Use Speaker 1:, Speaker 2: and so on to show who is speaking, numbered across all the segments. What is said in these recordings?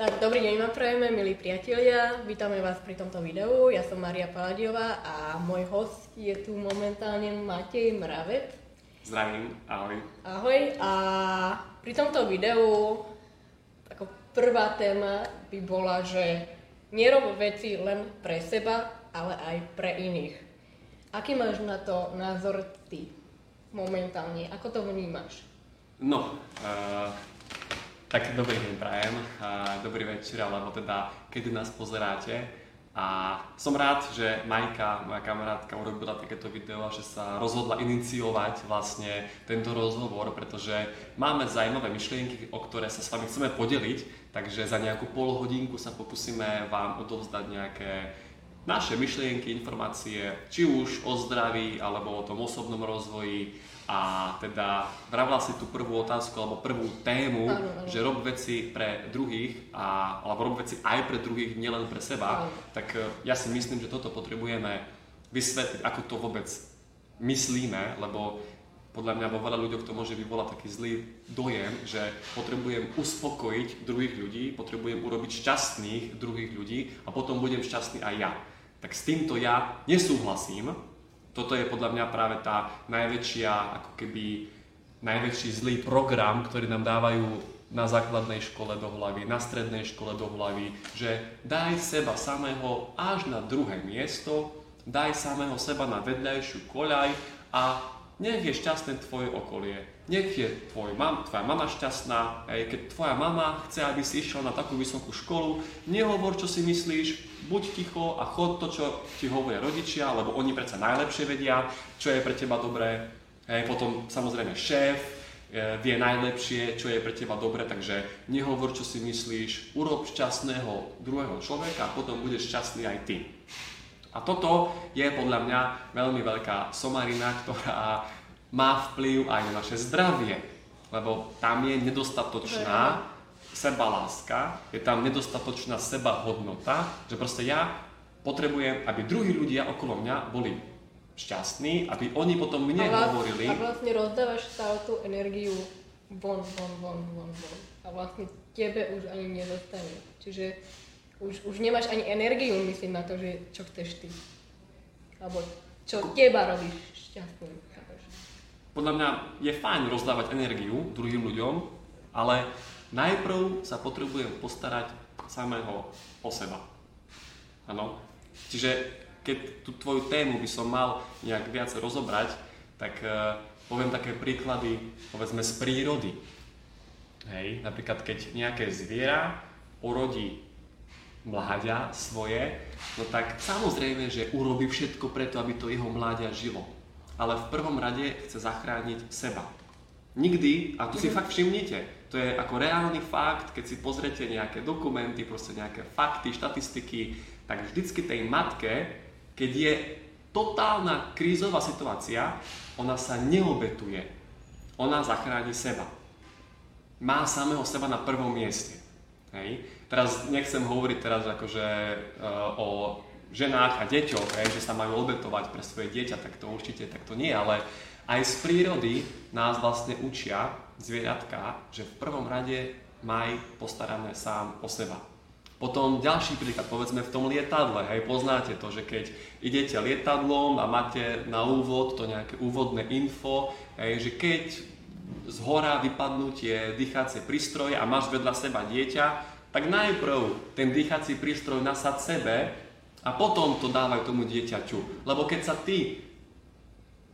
Speaker 1: Tak dobrý deň vám prajeme, milí priatelia. Vítame vás pri tomto videu. Ja som Maria Paladiová a môj host je tu momentálne Matej Mravec.
Speaker 2: Zdravím, ahoj.
Speaker 1: Ahoj a pri tomto videu ako prvá téma by bola, že nerob veci len pre seba, ale aj pre iných. Aký máš na to názor ty momentálne? Ako to vnímaš?
Speaker 2: No, uh, tak dobrý deň prajem, dobrý večer, alebo teda kedy nás pozeráte. A som rád, že Majka, moja kamarátka, urobila takéto video a že sa rozhodla iniciovať vlastne tento rozhovor, pretože máme zaujímavé myšlienky, o ktoré sa s vami chceme podeliť, takže za nejakú pol hodinku sa pokúsime vám odovzdať nejaké naše myšlienky, informácie, či už o zdraví alebo o tom osobnom rozvoji, a teda vravila si tú prvú otázku alebo prvú tému, ano, ano. že rob veci pre druhých, a, alebo rob veci aj pre druhých, nielen pre seba, ano. tak e, ja si myslím, že toto potrebujeme vysvetliť, ako to vôbec myslíme, lebo podľa mňa vo veľa ľuďoch to môže vyvolať taký zlý dojem, že potrebujem uspokojiť druhých ľudí, potrebujem urobiť šťastných druhých ľudí a potom budem šťastný aj ja. Tak s týmto ja nesúhlasím, toto je podľa mňa práve tá najväčšia, ako keby najväčší zlý program, ktorý nám dávajú na základnej škole do hlavy, na strednej škole do hlavy, že daj seba samého až na druhé miesto, daj samého seba na vedľajšiu koľaj a nech je šťastné tvoje okolie. Nech je tvoj mam, tvoja mama šťastná, aj keď tvoja mama chce, aby si išiel na takú vysokú školu, nehovor, čo si myslíš, buď ticho a chod to, čo ti hovoria rodičia, lebo oni predsa najlepšie vedia, čo je pre teba dobré. Hej, potom samozrejme šéf e, vie najlepšie, čo je pre teba dobré, takže nehovor, čo si myslíš, urob šťastného druhého človeka a potom budeš šťastný aj ty. A toto je podľa mňa veľmi veľká somarina, ktorá má vplyv aj na naše zdravie, lebo tam je nedostatočná seba láska, je tam nedostatočná seba hodnota, že proste ja potrebujem, aby druhí ľudia okolo mňa boli šťastní, aby oni potom mne a hovorili.
Speaker 1: A vlastne rozdávaš stále tú energiu von, von, von, von, von. A vlastne tebe už ani nedostane. Čiže už, už nemáš ani energiu, myslím na to, že čo chceš ty. Alebo čo teba robíš šťastným.
Speaker 2: Podľa mňa je fajn rozdávať energiu druhým ľuďom, ale najprv sa potrebujem postarať samého o seba. Áno. Čiže keď tú tvoju tému by som mal nejak viac rozobrať, tak uh, poviem také príklady, povedzme z prírody. Hej, napríklad keď nejaké zviera porodí mláďa svoje, no tak samozrejme, že urobí všetko preto, aby to jeho mláďa žilo. Ale v prvom rade chce zachrániť seba. Nikdy, a to si mhm. fakt všimnite, to je ako reálny fakt, keď si pozrete nejaké dokumenty, proste nejaké fakty, štatistiky, tak vždycky tej matke, keď je totálna krízová situácia, ona sa neobetuje. Ona zachráni seba. Má samého seba na prvom mieste. Hej. Teraz nechcem hovoriť teraz akože uh, o ženách a deťoch, hej, že sa majú obetovať pre svoje dieťa, tak to určite tak to nie, ale aj z prírody nás vlastne učia, zvieratka, že v prvom rade maj postarané sám o seba. Potom ďalší príklad, povedzme v tom lietadle, hej, poznáte to, že keď idete lietadlom a máte na úvod to nejaké úvodné info, hej, že keď z hora vypadnú tie dýchacie prístroje a máš vedľa seba dieťa, tak najprv ten dýchací prístroj nasad sebe a potom to dávaj tomu dieťaťu. Lebo keď sa ty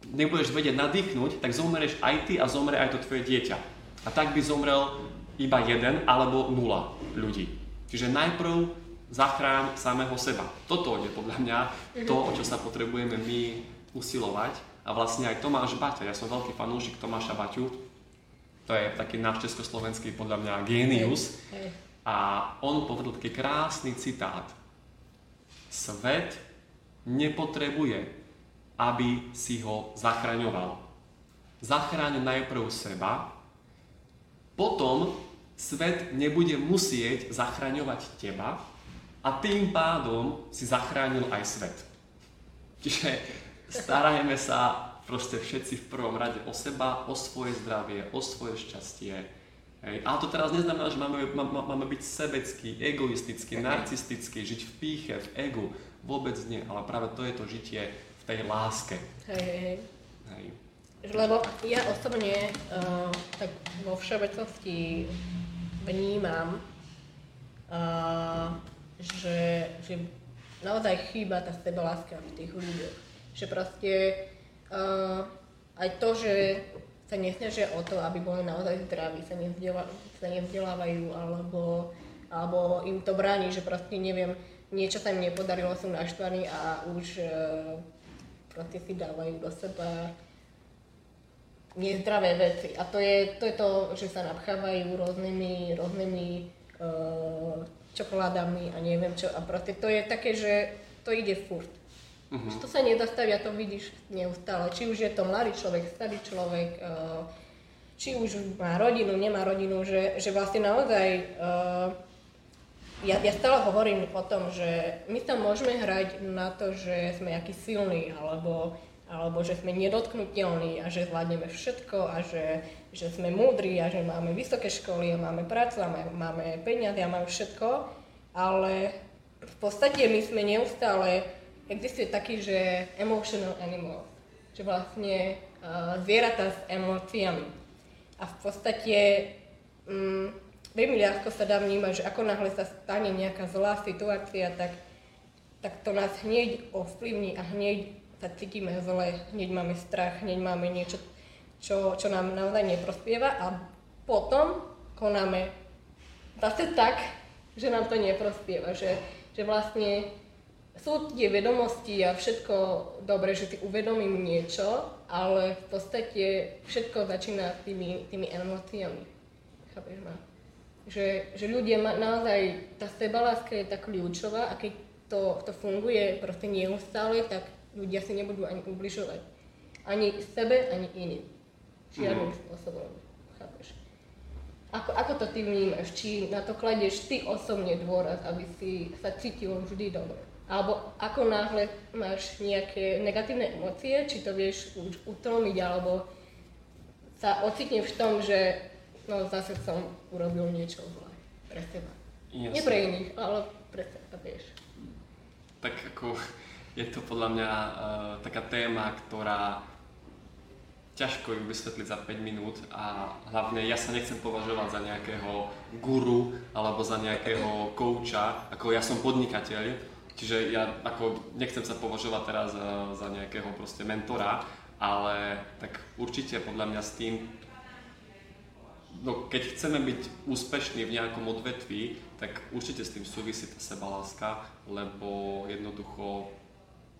Speaker 2: nebudeš vedieť nadýchnuť, tak zomreš aj ty a zomre aj to tvoje dieťa. A tak by zomrel iba jeden alebo nula ľudí. Čiže najprv zachrán samého seba. Toto je podľa mňa to, o čo sa potrebujeme my usilovať. A vlastne aj Tomáš Baťa, ja som veľký fanúšik Tomáša Baťu, to je taký náš československý podľa mňa genius. A on povedal taký krásny citát. Svet nepotrebuje aby si ho zachraňoval. Zachráň najprv seba, potom svet nebude musieť zachraňovať teba a tým pádom si zachránil aj svet. Čiže starajme sa proste všetci v prvom rade o seba, o svoje zdravie, o svoje šťastie. Hej. Ale to teraz neznamená, že máme, má, máme byť sebecký, egoistický, narcistický, žiť v píche, v egu. Vôbec nie, ale práve to je to žitie v tej láske.
Speaker 1: Hej, hej, hej. Lebo ja osobne uh, tak vo všeobecnosti vnímam, uh, že, že naozaj chýba tá sebaláska v tých ľuďoch. Že proste uh, aj to, že sa nesnažia o to, aby boli naozaj zdraví, sa, nevzdela, sa nevzdelávajú alebo, alebo im to bráni, že proste neviem, niečo sa im nepodarilo, sú naštvaní a už uh, proste si dávajú do seba nezdravé veci. A to je, to je to, že sa napchávajú rôznymi, rôznymi uh, čokoládami a neviem čo. A proste to je také, že to ide furt. Uh-huh. Že to sa nezastaví a to vidíš neustále. Či už je to mladý človek, starý človek, uh, či už má rodinu, nemá rodinu, že, že vlastne naozaj uh, ja, ja stále hovorím o tom, že my sa môžeme hrať na to, že sme aký silní, alebo alebo že sme nedotknutelní a že zvládneme všetko a že, že sme múdri a že máme vysoké školy a máme prácu a máme, máme peniaze a máme všetko, ale v podstate my sme neustále, existuje taký, že emotional animal, že vlastne uh, zvieratá s emóciami. A v podstate um, veľmi ľahko sa dá vnímať, že ako náhle sa stane nejaká zlá situácia, tak, tak to nás hneď ovplyvní a hneď sa cítime zle, hneď máme strach, hneď máme niečo, čo, čo nám naozaj neprospieva a potom konáme zase tak, že nám to neprospieva, že, že vlastne sú tie vedomosti a všetko dobre, že si uvedomím niečo, ale v podstate všetko začína tými, tými emóciami. Chápeš ma? Že, že ľudia, ma, naozaj, tá sebaláska je tak kľúčová a keď to, to funguje proste neustále, tak ľudia si nebudú ani ubližovať. Ani sebe, ani iným. Žiadnym mm. spôsobom. Chápeš? Ako, ako to ty vnímaš? Či na to kladieš ty osobne dôraz, aby si sa cítil vždy dobre? Alebo ako náhle máš nejaké negatívne emócie, či to vieš už utlmiť, alebo sa ocitneš v tom, že no zase som urobil niečo zlé pre seba. Yes. Nie pre iných, ale pre seba, vieš.
Speaker 2: Tak ako je to podľa mňa uh, taká téma, ktorá ťažko ju vysvetliť za 5 minút a hlavne ja sa nechcem považovať za nejakého guru alebo za nejakého kouča, ako ja som podnikateľ, čiže ja ako nechcem sa považovať teraz za, za nejakého proste mentora, ale tak určite podľa mňa s tým, no keď chceme byť úspešní v nejakom odvetví, tak určite s tým súvisí tá sebaláska, lebo jednoducho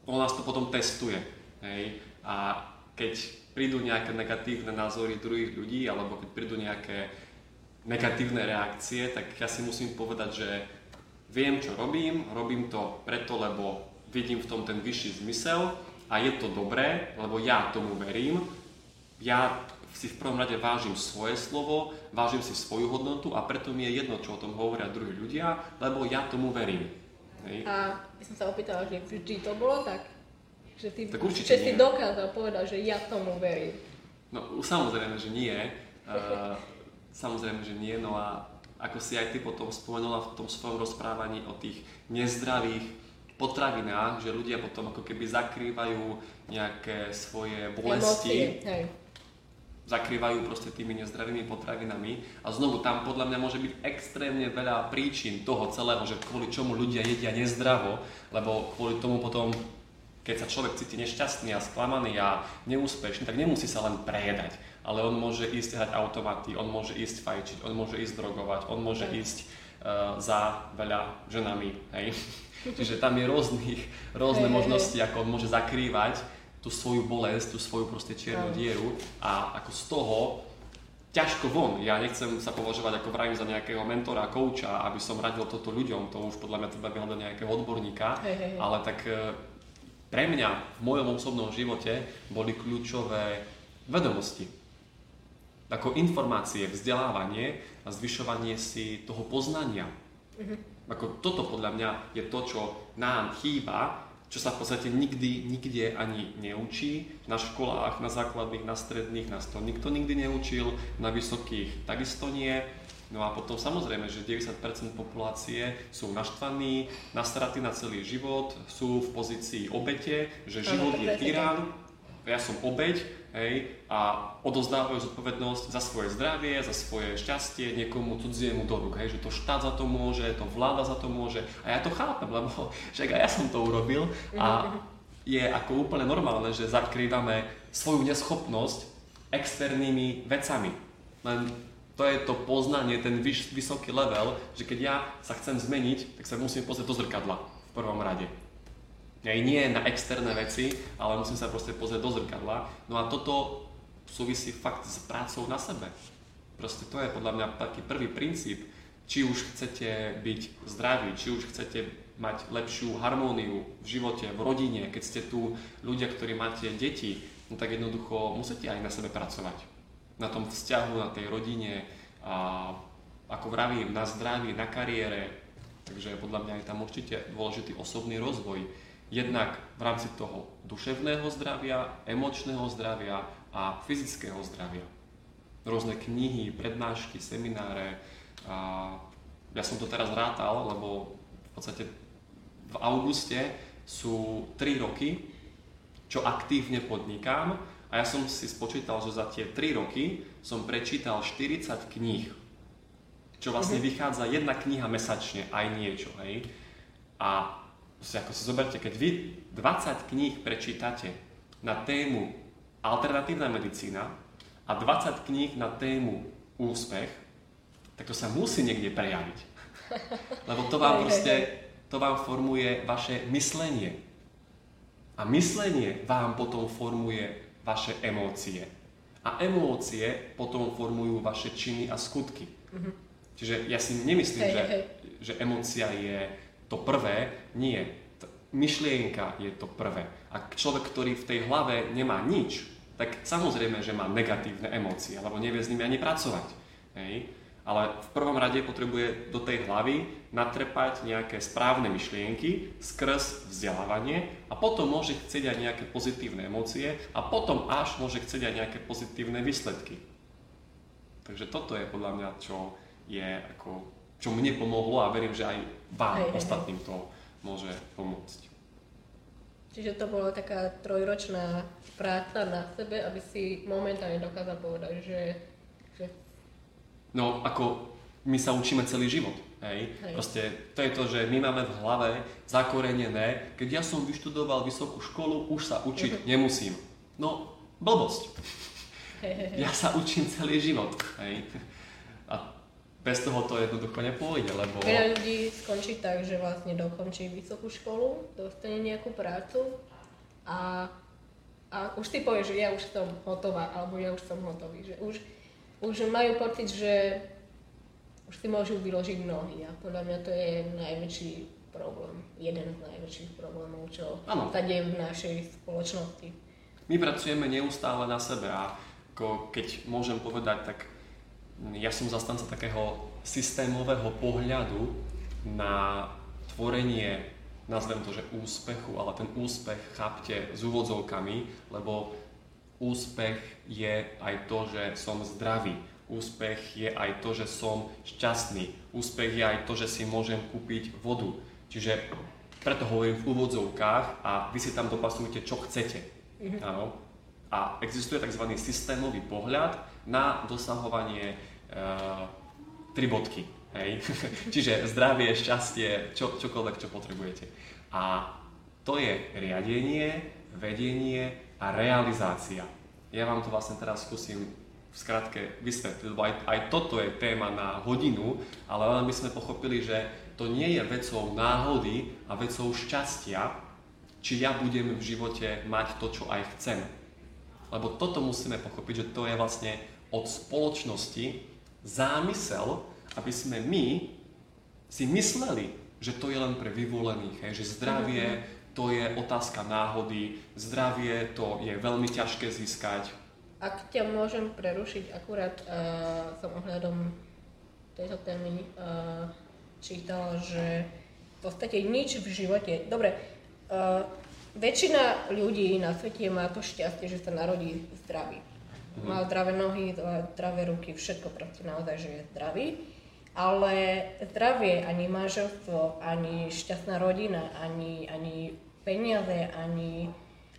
Speaker 2: on nás to potom testuje. Hej? A keď prídu nejaké negatívne názory druhých ľudí, alebo keď prídu nejaké negatívne reakcie, tak ja si musím povedať, že viem, čo robím, robím to preto, lebo vidím v tom ten vyšší zmysel a je to dobré, lebo ja tomu verím. Ja si v prvom rade vážim svoje slovo, vážim si svoju hodnotu a preto mi je jedno, čo o tom hovoria druhí ľudia, lebo ja tomu verím.
Speaker 1: Hej. A by som sa opýtala, že vždy to bolo tak? Že ty,
Speaker 2: tak určite
Speaker 1: že si dokázal povedať, že ja tomu verím.
Speaker 2: No samozrejme, že nie. Uh, samozrejme, že nie. No a ako si aj ty potom spomenula v tom svojom rozprávaní o tých nezdravých potravinách, že ľudia potom ako keby zakrývajú nejaké svoje bolesti.
Speaker 1: Emócie, hej.
Speaker 2: Zakrývajú proste tými nezdravými potravinami. A znovu tam podľa mňa môže byť extrémne veľa príčin toho celého, že kvôli čomu ľudia jedia nezdravo, lebo kvôli tomu potom keď sa človek cíti nešťastný a sklamaný a neúspešný, tak nemusí sa len prejedať, ale on môže ísť hrať automaty, on môže ísť fajčiť, on môže ísť drogovať, on môže ísť uh, za veľa ženami, hej. Čiže tam je rôznych, rôzne možnosti, ako on môže zakrývať tú svoju bolesť, tú svoju proste čiernu dieru a ako z toho ťažko von. Ja nechcem sa považovať ako vrajím za nejakého mentora, kouča, aby som radil toto ľuďom, to už podľa mňa treba vyhľadať nejakého odborníka,
Speaker 1: hey, hey, hey.
Speaker 2: ale tak e, pre mňa v mojom osobnom živote boli kľúčové vedomosti. Ako informácie, vzdelávanie a zvyšovanie si toho poznania. Mm-hmm. Ako toto podľa mňa je to, čo nám chýba čo sa v podstate nikdy, nikde ani neučí. Na školách, na základných, na stredných nás to nikto nikdy neučil, na vysokých takisto nie. No a potom samozrejme, že 90% populácie sú naštvaní, nastratí na celý život, sú v pozícii obete, že život je tyran, ja som obeť, hej, a odozdávajú zodpovednosť za svoje zdravie, za svoje šťastie niekomu cudziemu do rúk, hej, že to štát za to môže, to vláda za to môže a ja to chápem, lebo však aj ja som to urobil a je ako úplne normálne, že zakrývame svoju neschopnosť externými vecami. Len to je to poznanie, ten vysoký level, že keď ja sa chcem zmeniť, tak sa musím pozrieť do zrkadla v prvom rade. Aj nie na externé veci, ale musím sa proste pozrieť do zrkadla. No a toto súvisí fakt s prácou na sebe. Proste to je podľa mňa taký prvý princíp. Či už chcete byť zdraví, či už chcete mať lepšiu harmóniu v živote, v rodine, keď ste tu ľudia, ktorí máte deti, no tak jednoducho musíte aj na sebe pracovať na tom vzťahu, na tej rodine a ako vravím, na zdraví, na kariére. Takže podľa mňa je tam určite dôležitý osobný rozvoj. Jednak v rámci toho duševného zdravia, emočného zdravia a fyzického zdravia. Rôzne knihy, prednášky, semináre. A ja som to teraz rátal, lebo v podstate v auguste sú 3 roky, čo aktívne podnikám a ja som si spočítal, že za tie 3 roky som prečítal 40 kníh. Čo vlastne mm-hmm. vychádza jedna kniha mesačne, aj niečo, hej. A ako si zoberte, keď vy 20 kníh prečítate na tému alternatívna medicína a 20 kníh na tému úspech, tak to sa musí niekde prejaviť. Lebo to vám proste, to vám formuje vaše myslenie. A myslenie vám potom formuje vaše emócie. A emócie potom formujú vaše činy a skutky. Mm-hmm. Čiže ja si nemyslím, hey, že, hey. že emócia je to prvé. Nie. Myšlienka je to prvé. A človek, ktorý v tej hlave nemá nič, tak samozrejme, že má negatívne emócie, lebo nevie s nimi ani pracovať. Hej? ale v prvom rade potrebuje do tej hlavy natrepať nejaké správne myšlienky skrz vzdelávanie a potom môže chcieť aj nejaké pozitívne emócie a potom až môže chcieť aj nejaké pozitívne výsledky. Takže toto je podľa mňa, čo je ako, čo mne pomohlo a verím, že aj vám hej, ostatným to môže pomôcť.
Speaker 1: Čiže to bola taká trojročná práca na sebe, aby si momentálne dokázal povedať, že
Speaker 2: No ako my sa učíme celý život. Hej. Hej. Proste to je to, že my máme v hlave zakorenené, keď ja som vyštudoval vysokú školu, už sa učiť uh-huh. nemusím. No, blbosť. Hej, hej, hej. Ja sa učím celý život. Hej. A bez toho to jednoducho nepôjde, lebo...
Speaker 1: Veľa ľudí skončí tak, že vlastne dokončí vysokú školu, dostane nejakú prácu a, a už si povie, že ja už som hotová, alebo ja už som hotový, že už už majú pocit, že už si môžu vyložiť nohy a podľa mňa to je najväčší problém, jeden z najväčších problémov, čo ano. sa deje v našej spoločnosti.
Speaker 2: My pracujeme neustále na sebe a ako keď môžem povedať, tak ja som zastanca takého systémového pohľadu na tvorenie, nazvem to, že úspechu, ale ten úspech chápte s úvodzovkami, lebo Úspech je aj to, že som zdravý. Úspech je aj to, že som šťastný. Úspech je aj to, že si môžem kúpiť vodu. Čiže preto hovorím v úvodzovkách a vy si tam dopasujete, čo chcete. Mm-hmm. Áno. A existuje tzv. systémový pohľad na dosahovanie e, tri bodky. Hej? Čiže zdravie, šťastie, čo, čokoľvek, čo potrebujete. A to je riadenie, vedenie a realizácia. Ja vám to vlastne teraz skúsim v skratke vysvetliť, lebo aj, aj toto je téma na hodinu, ale len by sme pochopili, že to nie je vecou náhody a vecou šťastia, či ja budem v živote mať to, čo aj chcem. Lebo toto musíme pochopiť, že to je vlastne od spoločnosti zámysel, aby sme my si mysleli, že to je len pre vyvolených, hej, že zdravie, mm-hmm to je otázka náhody, zdravie to je veľmi ťažké získať.
Speaker 1: Ak ťa môžem prerušiť, akurát uh, som ohľadom tejto témy uh, čítala, že v podstate nič v živote, dobre, Uh, väčšina ľudí na svete má to šťastie, že sa narodí zdravý. Mm. Má zdravé nohy, zdravé ruky, všetko proste naozaj, že je zdravý. Ale zdravie, ani manželstvo, ani šťastná rodina, ani, ani peniaze, ani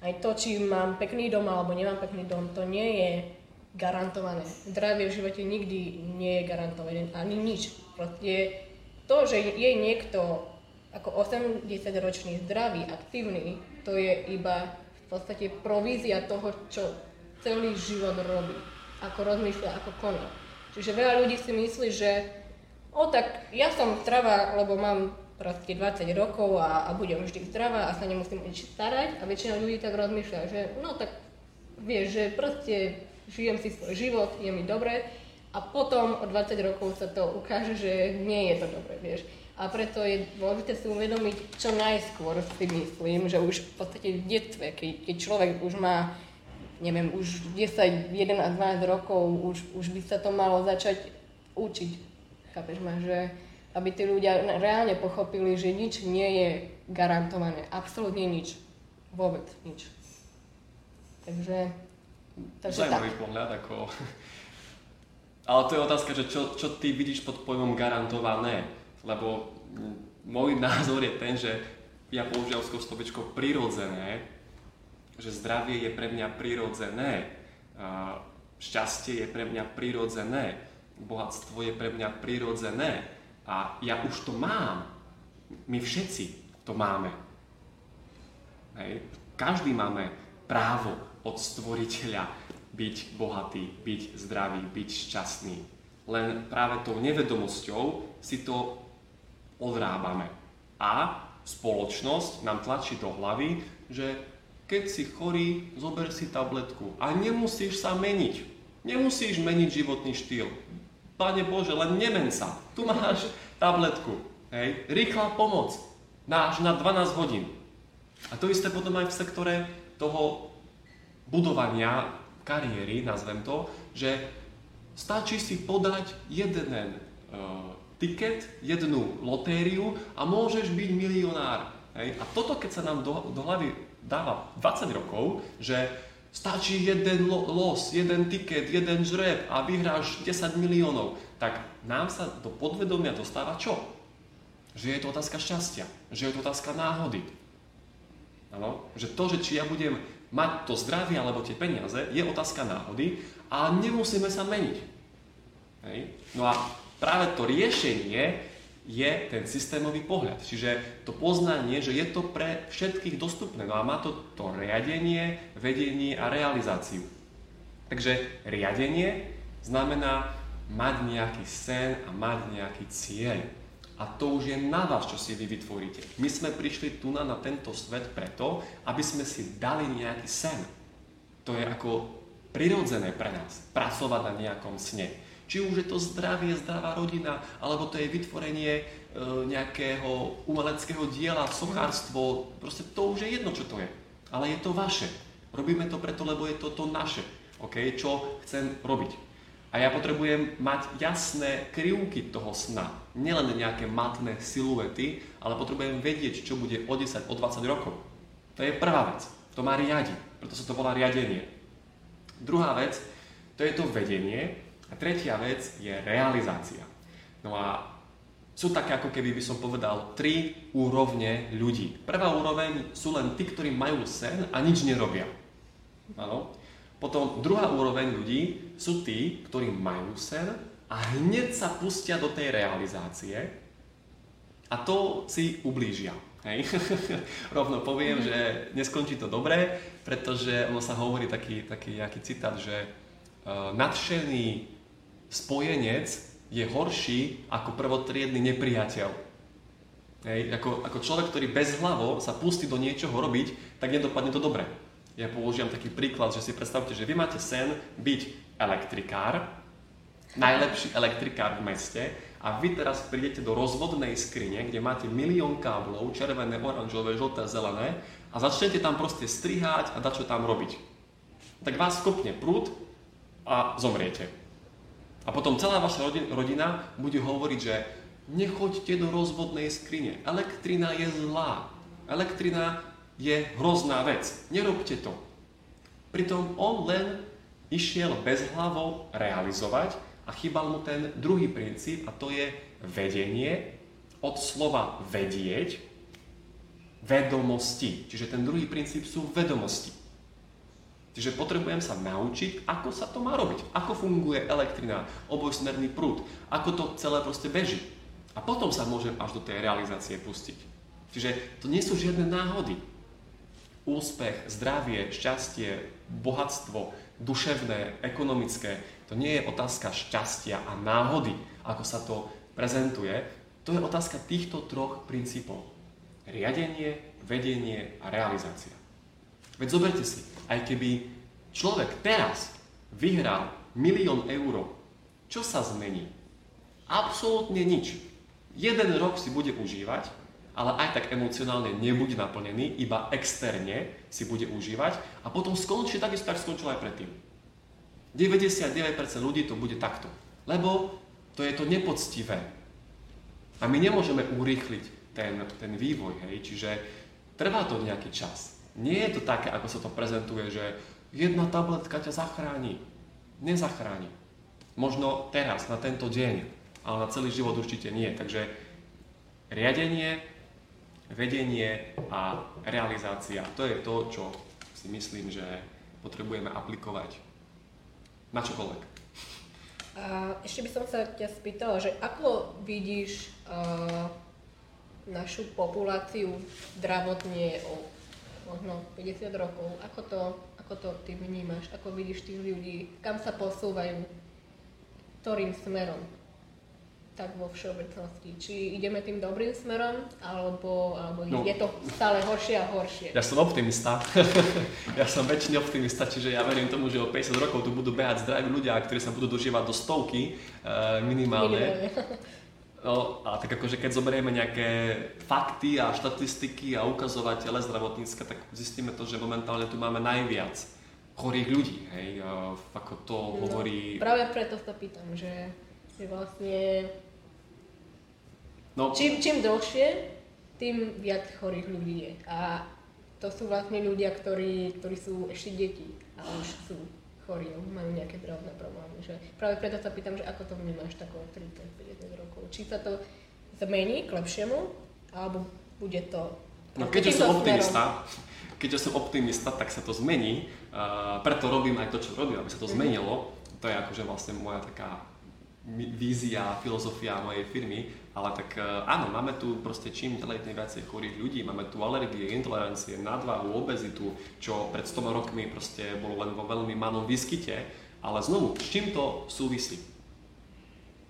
Speaker 1: aj to, či mám pekný dom alebo nemám pekný dom, to nie je garantované. Zdravie v živote nikdy nie je garantované, ani nič. Proste to, že je niekto ako 80-ročný zdravý, aktívny, to je iba v podstate provízia toho, čo celý život robí. Ako rozmýšľa, ako koná. Čiže veľa ľudí si myslí, že o tak ja som zdravá, lebo mám proste 20 rokov a, a budem vždy zdravá a sa nemusím nič starať a väčšina ľudí tak rozmýšľa, že no tak vieš, že proste žijem si svoj život, je mi dobre a potom o 20 rokov sa to ukáže, že nie je to dobre, vieš. A preto je dôležité si uvedomiť čo najskôr si myslím, že už v podstate v detstve, keď, keď človek už má neviem, už 10, 11, 12 rokov, už, už by sa to malo začať učiť. Chápeš ma, že aby tí ľudia reálne pochopili, že nič nie je garantované. Absolútne nič. Vôbec nič. Takže,
Speaker 2: takže Zajímavý tak. pohľad, ako... Ale to je otázka, že čo, čo ty vidíš pod pojmom garantované? Lebo môj názor je ten, že ja používam slovičko prirodzené, že zdravie je pre mňa prirodzené, šťastie je pre mňa prirodzené, bohatstvo je pre mňa prirodzené a ja už to mám. My všetci to máme. Hej. Každý máme právo od stvoriteľa byť bohatý, byť zdravý, byť šťastný. Len práve tou nevedomosťou si to odrábame. A spoločnosť nám tlačí do hlavy, že keď si chorý, zober si tabletku. A nemusíš sa meniť. Nemusíš meniť životný štýl. Pane Bože, len nemen sa. Tu máš tabletku. Hej. Rýchla pomoc. Náš na 12 hodín. A to isté potom aj v sektore toho budovania kariéry, nazvem to, že stačí si podať jeden uh, tiket, jednu lotériu a môžeš byť milionár. Hej. A toto, keď sa nám do, do hlavy dáva 20 rokov, že Stačí jeden los, jeden tiket, jeden žreb a vyhráš 10 miliónov. Tak nám sa do podvedomia dostáva čo? Že je to otázka šťastia, že je to otázka náhody. Ano? Že to, že či ja budem mať to zdravie alebo tie peniaze, je otázka náhody a nemusíme sa meniť. Hej? No a práve to riešenie je ten systémový pohľad. Čiže to poznanie, že je to pre všetkých dostupné. No a má to to riadenie, vedenie a realizáciu. Takže riadenie znamená mať nejaký sen a mať nejaký cieľ. A to už je na vás, čo si vy vytvoríte. My sme prišli tu na, tento svet preto, aby sme si dali nejaký sen. To je ako prirodzené pre nás, pracovať na nejakom sne. Či už je to zdravie, zdravá rodina, alebo to je vytvorenie e, nejakého umeleckého diela, sochárstvo, proste to už je jedno, čo to je. Ale je to vaše. Robíme to preto, lebo je to to naše. Okay? Čo chcem robiť. A ja potrebujem mať jasné krivky toho sna. Nielen nejaké matné siluety, ale potrebujem vedieť, čo bude o 10, o 20 rokov. To je prvá vec. To má riadi. Preto sa to volá riadenie. Druhá vec, to je to vedenie, a tretia vec je realizácia. No a sú také, ako keby by som povedal, tri úrovne ľudí. Prvá úroveň sú len tí, ktorí majú sen a nič nerobia. Áno. Potom druhá úroveň ľudí sú tí, ktorí majú sen a hneď sa pustia do tej realizácie a to si ublížia. Hej. Rovno poviem, že neskončí to dobre, pretože ono sa hovorí taký, taký citát, že uh, nadšený spojenec je horší ako prvotriedný nepriateľ. Hej, ako, ako človek, ktorý bez hlavo sa pustí do niečoho robiť, tak nedopadne to dobre. Ja použijem taký príklad, že si predstavte, že vy máte sen byť elektrikár, najlepší elektrikár v meste a vy teraz prídete do rozvodnej skrine, kde máte milión káblov, červené, oranžové, žlté, zelené a začnete tam proste strihať a dať čo tam robiť. Tak vás skopne prúd a zomriete. A potom celá vaša rodina bude hovoriť, že nechoďte do rozvodnej skrine. Elektrina je zlá. Elektrina je hrozná vec. Nerobte to. Pritom on len išiel bezhlavo realizovať a chýbal mu ten druhý princíp a to je vedenie od slova vedieť, vedomosti. Čiže ten druhý princíp sú vedomosti. Čiže potrebujem sa naučiť, ako sa to má robiť. Ako funguje elektrina, obojsmerný prúd, ako to celé proste beží. A potom sa môžem až do tej realizácie pustiť. Čiže to nie sú žiadne náhody. Úspech, zdravie, šťastie, bohatstvo, duševné, ekonomické, to nie je otázka šťastia a náhody, ako sa to prezentuje. To je otázka týchto troch princípov. Riadenie, vedenie a realizácia. Veď zoberte si, aj keby človek teraz vyhral milión eur, čo sa zmení? Absolútne nič. Jeden rok si bude užívať, ale aj tak emocionálne nebude naplnený, iba externe si bude užívať a potom skončí takisto, tak skončil aj predtým. 99% ľudí to bude takto, lebo to je to nepoctivé. A my nemôžeme urýchliť ten, ten vývoj, hej, čiže trvá to nejaký čas. Nie je to také, ako sa to prezentuje, že jedna tabletka ťa zachráni. Nezachráni. Možno teraz, na tento deň, ale na celý život určite nie. Takže riadenie, vedenie a realizácia, to je to, čo si myslím, že potrebujeme aplikovať na čokoľvek.
Speaker 1: A ešte by som sa ťa spýtala, že ako vidíš uh, našu populáciu zdravotne možno 50 rokov, ako to, ako to ty vnímaš, ako vidíš tých ľudí, kam sa posúvajú, ktorým smerom, tak vo všeobecnosti. Či ideme tým dobrým smerom, alebo, alebo no. je to stále horšie a horšie?
Speaker 2: Ja som optimista. ja som väčšiný optimista, čiže ja verím tomu, že o 50 rokov tu budú behať zdraví ľudia, ktorí sa budú dožívať do stovky uh, minimálne. minimálne. No a tak akože keď zoberieme nejaké fakty a štatistiky a ukazovatele zdravotnícke, tak zistíme to, že momentálne tu máme najviac chorých ľudí, hej, ako to no, hovorí...
Speaker 1: Práve preto sa pýtam, že, že vlastne no, čím, čím dlhšie, tým viac chorých ľudí je. A to sú vlastne ľudia, ktorí, ktorí sú ešte deti a už sú chorí, majú nejaké drobné problémy. Že práve preto sa pýtam, že ako to vnímaš tako 30-50 rokov. Či sa to zmení k lepšiemu, alebo bude to...
Speaker 2: No keďže som optimista, keďže som optimista, tak sa to zmení. Uh, preto robím aj to, čo robím, aby sa to mhm. zmenilo. To je akože vlastne moja taká vízia, filozofia mojej firmy, ale tak e, áno, máme tu proste čím ďalej tým viacej chorých ľudí, máme tu alergie, intolerancie, nadvahu, obezitu, čo pred 100 rokmi proste bolo len vo veľmi malom výskyte, ale znovu, s čím to súvisí?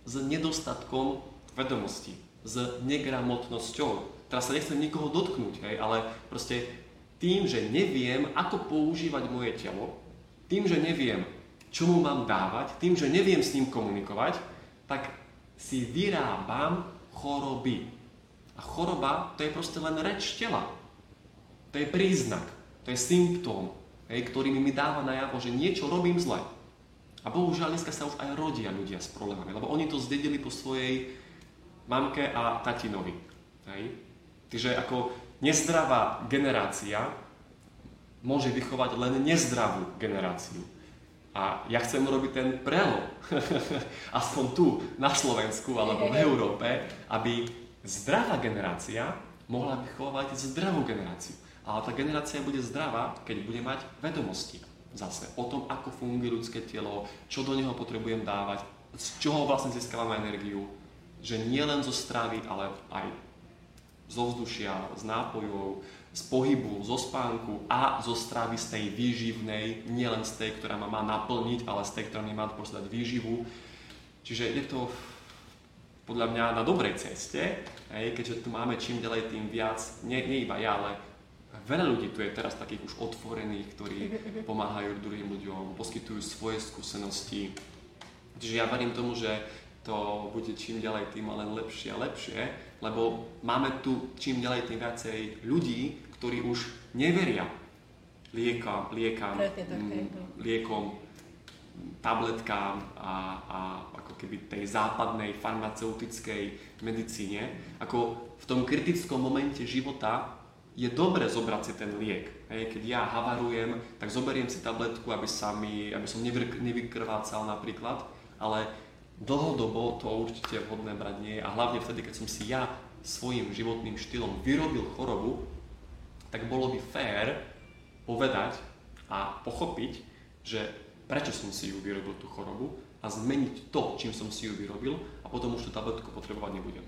Speaker 2: S nedostatkom vedomosti, s negramotnosťou. Teraz sa nechcem nikoho dotknúť, hej, ale proste tým, že neviem, ako používať moje telo, tým, že neviem, čo mu mám dávať, tým, že neviem s ním komunikovať, tak si vyrábam choroby. A choroba to je proste len reč tela. To je príznak, to je symptóm, hej, ktorý mi dáva najavo, že niečo robím zle. A bohužiaľ dneska sa už aj rodia ľudia s problémami, lebo oni to zdedili po svojej mamke a tatinovi. Hej. Takže ako nezdravá generácia môže vychovať len nezdravú generáciu. A ja chcem urobiť ten prelom, aspoň tu na Slovensku alebo v Európe, aby zdravá generácia mohla vychovávať zdravú generáciu. Ale tá generácia bude zdravá, keď bude mať vedomosti zase o tom, ako funguje ľudské telo, čo do neho potrebujem dávať, z čoho vlastne získavam energiu, že nie len zo stravy, ale aj zo vzdušia, z nápojov, z pohybu, zo spánku a zo stravy z tej výživnej, nielen z tej, ktorá ma má naplniť, ale z tej, ktorá mi má dať výživu. Čiže je to podľa mňa na dobrej ceste, hej, keďže tu máme čím ďalej tým viac, nie, nie iba ja, ale veľa ľudí tu je teraz takých už otvorených, ktorí pomáhajú druhým ľuďom, poskytujú svoje skúsenosti. Čiže ja verím tomu, že to bude čím ďalej tým len lepšie a lepšie, lebo máme tu čím ďalej tým viacej ľudí, ktorí už neveria liekam, liekam, mm, liekom, tabletkám a, a ako keby tej západnej farmaceutickej medicíne. Ako v tom kritickom momente života je dobre zobrať si ten liek. Hej, keď ja havarujem, tak zoberiem si tabletku, aby, sa mi, aby som nevykrvácal napríklad, ale dlhodobo to určite vhodné brať nie je a hlavne vtedy, keď som si ja svojim životným štýlom vyrobil chorobu, tak bolo by fér povedať a pochopiť, že prečo som si ju vyrobil tú chorobu a zmeniť to, čím som si ju vyrobil a potom už tú tabletku potrebovať nebudem.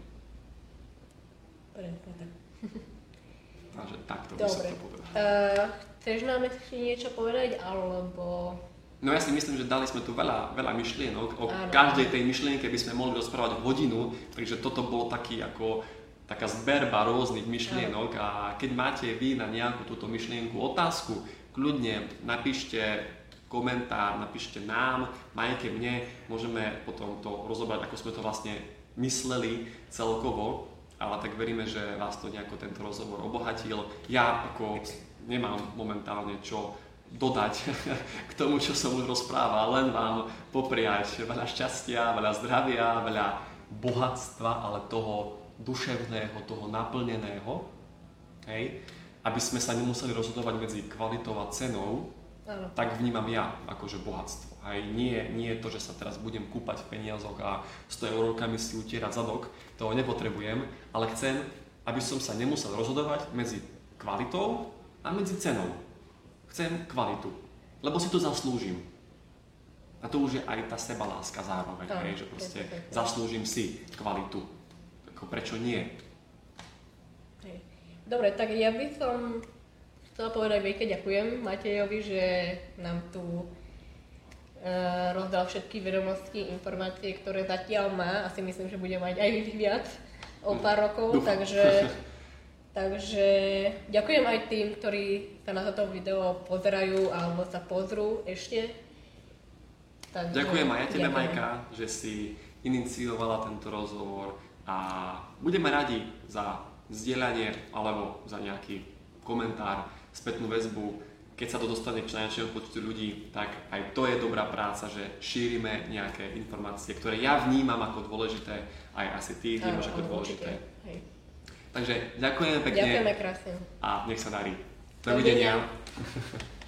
Speaker 2: Takže takto by sa to povedal.
Speaker 1: Uh, chceš nám ešte niečo povedať, alebo...
Speaker 2: No ja si myslím, že dali sme tu veľa, veľa myšlienok. O ano. každej tej myšlienke by sme mohli rozprávať hodinu, takže toto bolo taký ako taká zberba rôznych myšlienok a keď máte vy na nejakú túto myšlienku otázku, kľudne napíšte komentár, napíšte nám, Majke, mne, môžeme potom to rozobrať, ako sme to vlastne mysleli celkovo, ale tak veríme, že vás to nejako tento rozhovor obohatil. Ja ako nemám momentálne čo dodať k tomu, čo som už rozprával, len vám popriať veľa šťastia, veľa zdravia, veľa bohatstva, ale toho duševného, toho naplneného, hej, aby sme sa nemuseli rozhodovať medzi kvalitou a cenou, ano. tak vnímam ja akože bohatstvo. Hej. Nie, nie to, že sa teraz budem kúpať v peniazoch a 100 eurokami si utierať zadok, toho nepotrebujem, ale chcem, aby som sa nemusel rozhodovať medzi kvalitou a medzi cenou. Chcem kvalitu, lebo si to zaslúžim. A to už je aj tá sebaláska zároveň, hej, že proste zaslúžim si kvalitu. Ako prečo nie?
Speaker 1: Dobre, tak ja by som chcela povedať veľké ďakujem Matejovi, že nám tu uh, rozdal všetky vedomosti, informácie, ktoré zatiaľ má. Asi myslím, že bude mať aj viac o pár rokov, Dúfam. takže, takže ďakujem aj tým, ktorí sa na toto video pozerajú alebo sa pozrú ešte.
Speaker 2: Takže, ďakujem aj ja tebe, Majka, že si iniciovala tento rozhovor a budeme radi za zdieľanie alebo za nejaký komentár, spätnú väzbu. Keď sa to dostane k najväčšiemu počtu ľudí, tak aj to je dobrá práca, že šírime nejaké informácie, ktoré ja vnímam ako dôležité, aj asi ty vnímaš ako dôležité. Hej. Takže ďakujeme pekne.
Speaker 1: Ďakujeme krásne.
Speaker 2: A nech sa darí. Dovidenia. Dovidenia.